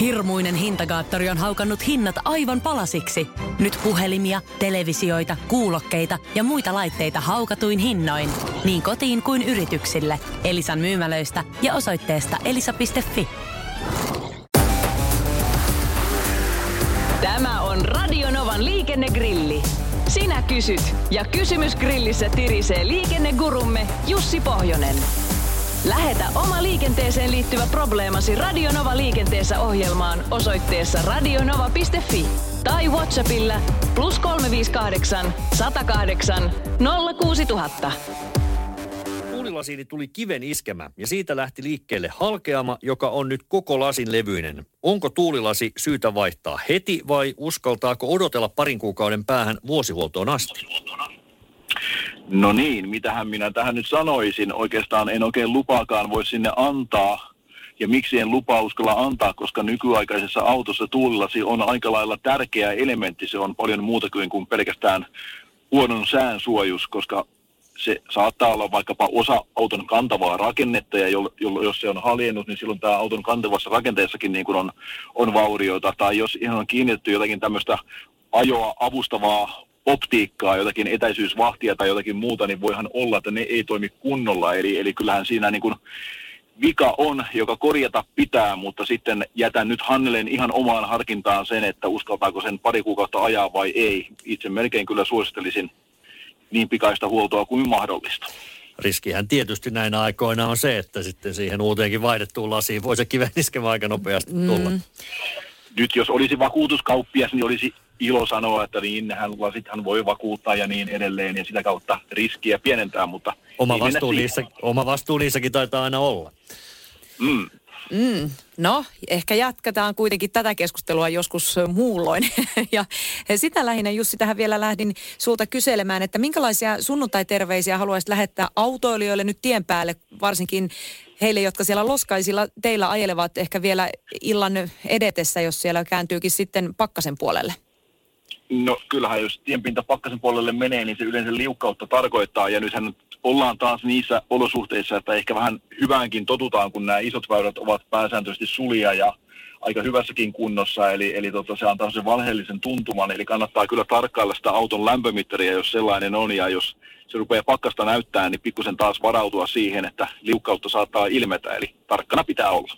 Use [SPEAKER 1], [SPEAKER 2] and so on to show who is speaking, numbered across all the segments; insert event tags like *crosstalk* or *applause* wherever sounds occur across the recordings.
[SPEAKER 1] Hirmuinen hintakaattori on haukannut hinnat aivan palasiksi. Nyt puhelimia, televisioita, kuulokkeita ja muita laitteita haukatuin hinnoin. Niin kotiin kuin yrityksille. Elisan myymälöistä ja osoitteesta elisa.fi.
[SPEAKER 2] Tämä on Radionovan liikennegrilli. Sinä kysyt ja kysymys grillissä tirisee liikennegurumme Jussi Pohjonen. Lähetä oma liikenteeseen liittyvä probleemasi Radionova liikenteessä ohjelmaan osoitteessa radionova.fi tai Whatsappilla plus 358 108 06000.
[SPEAKER 3] Tuulilasiini tuli kiven iskemä ja siitä lähti liikkeelle halkeama, joka on nyt koko lasin levyinen. Onko tuulilasi syytä vaihtaa heti vai uskaltaako odotella parin kuukauden päähän vuosihuoltoon asti?
[SPEAKER 4] No niin, mitähän minä tähän nyt sanoisin. Oikeastaan en oikein lupaakaan voi sinne antaa. Ja miksi en lupaa uskalla antaa, koska nykyaikaisessa autossa tuulilasi on aika lailla tärkeä elementti. Se on paljon muuta kuin, pelkästään huonon sään suojus, koska se saattaa olla vaikkapa osa auton kantavaa rakennetta, ja jo, jo, jos se on haljennut, niin silloin tämä auton kantavassa rakenteessakin niin kuin on, on vaurioita. Tai jos ihan on kiinnitetty jotakin tämmöistä ajoa avustavaa optiikkaa, jotakin etäisyysvahtia tai jotakin muuta, niin voihan olla, että ne ei toimi kunnolla. Eli, eli kyllähän siinä niin kuin vika on, joka korjata pitää, mutta sitten jätän nyt Hannelen ihan omaan harkintaan sen, että uskaltaako sen pari kuukautta ajaa vai ei. Itse melkein kyllä suosittelisin niin pikaista huoltoa kuin mahdollista.
[SPEAKER 3] Riskihän tietysti näinä aikoina on se, että sitten siihen uuteenkin vaihdettuun lasiin voi se kiven iskemä aika nopeasti tulla. Mm.
[SPEAKER 4] Nyt jos olisi vakuutuskauppias, niin olisi ilo sanoa, että niin hän, lasithan voi vakuuttaa ja niin edelleen ja sitä kautta riskiä pienentää, mutta...
[SPEAKER 3] Oma vastuu, niissä, oma vastuu niissäkin taitaa aina olla.
[SPEAKER 4] Mm.
[SPEAKER 5] Mm, no, ehkä jatketaan kuitenkin tätä keskustelua joskus muulloin. *laughs* ja sitä lähinnä Jussi tähän vielä lähdin sulta kyselemään, että minkälaisia sunnuntai-terveisiä haluaisit lähettää autoilijoille nyt tien päälle, varsinkin heille, jotka siellä loskaisilla teillä ajelevat ehkä vielä illan edetessä, jos siellä kääntyykin sitten pakkasen puolelle?
[SPEAKER 4] No kyllähän jos tienpinta pakkasen puolelle menee, niin se yleensä liukkautta tarkoittaa. Ja nythän ollaan taas niissä olosuhteissa, että ehkä vähän hyväänkin totutaan, kun nämä isot väylät ovat pääsääntöisesti sulia ja aika hyvässäkin kunnossa, eli, eli tota, se antaa sen valheellisen tuntuman, eli kannattaa kyllä tarkkailla sitä auton lämpömittaria, jos sellainen on, ja jos se rupeaa pakkasta näyttää, niin pikkusen taas varautua siihen, että liukkautta saattaa ilmetä, eli tarkkana pitää olla.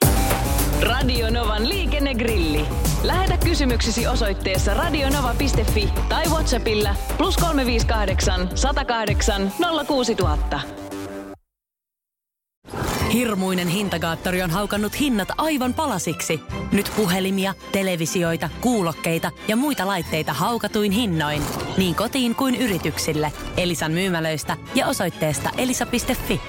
[SPEAKER 2] Radio Novan liikennegrilli. Lähetä kysymyksesi osoitteessa radionova.fi tai Whatsappilla plus 358 108 06000.
[SPEAKER 1] Hirmuinen hintakaattori on haukannut hinnat aivan palasiksi. Nyt puhelimia, televisioita, kuulokkeita ja muita laitteita haukatuin hinnoin. Niin kotiin kuin yrityksille. Elisan myymälöistä ja osoitteesta elisa.fi.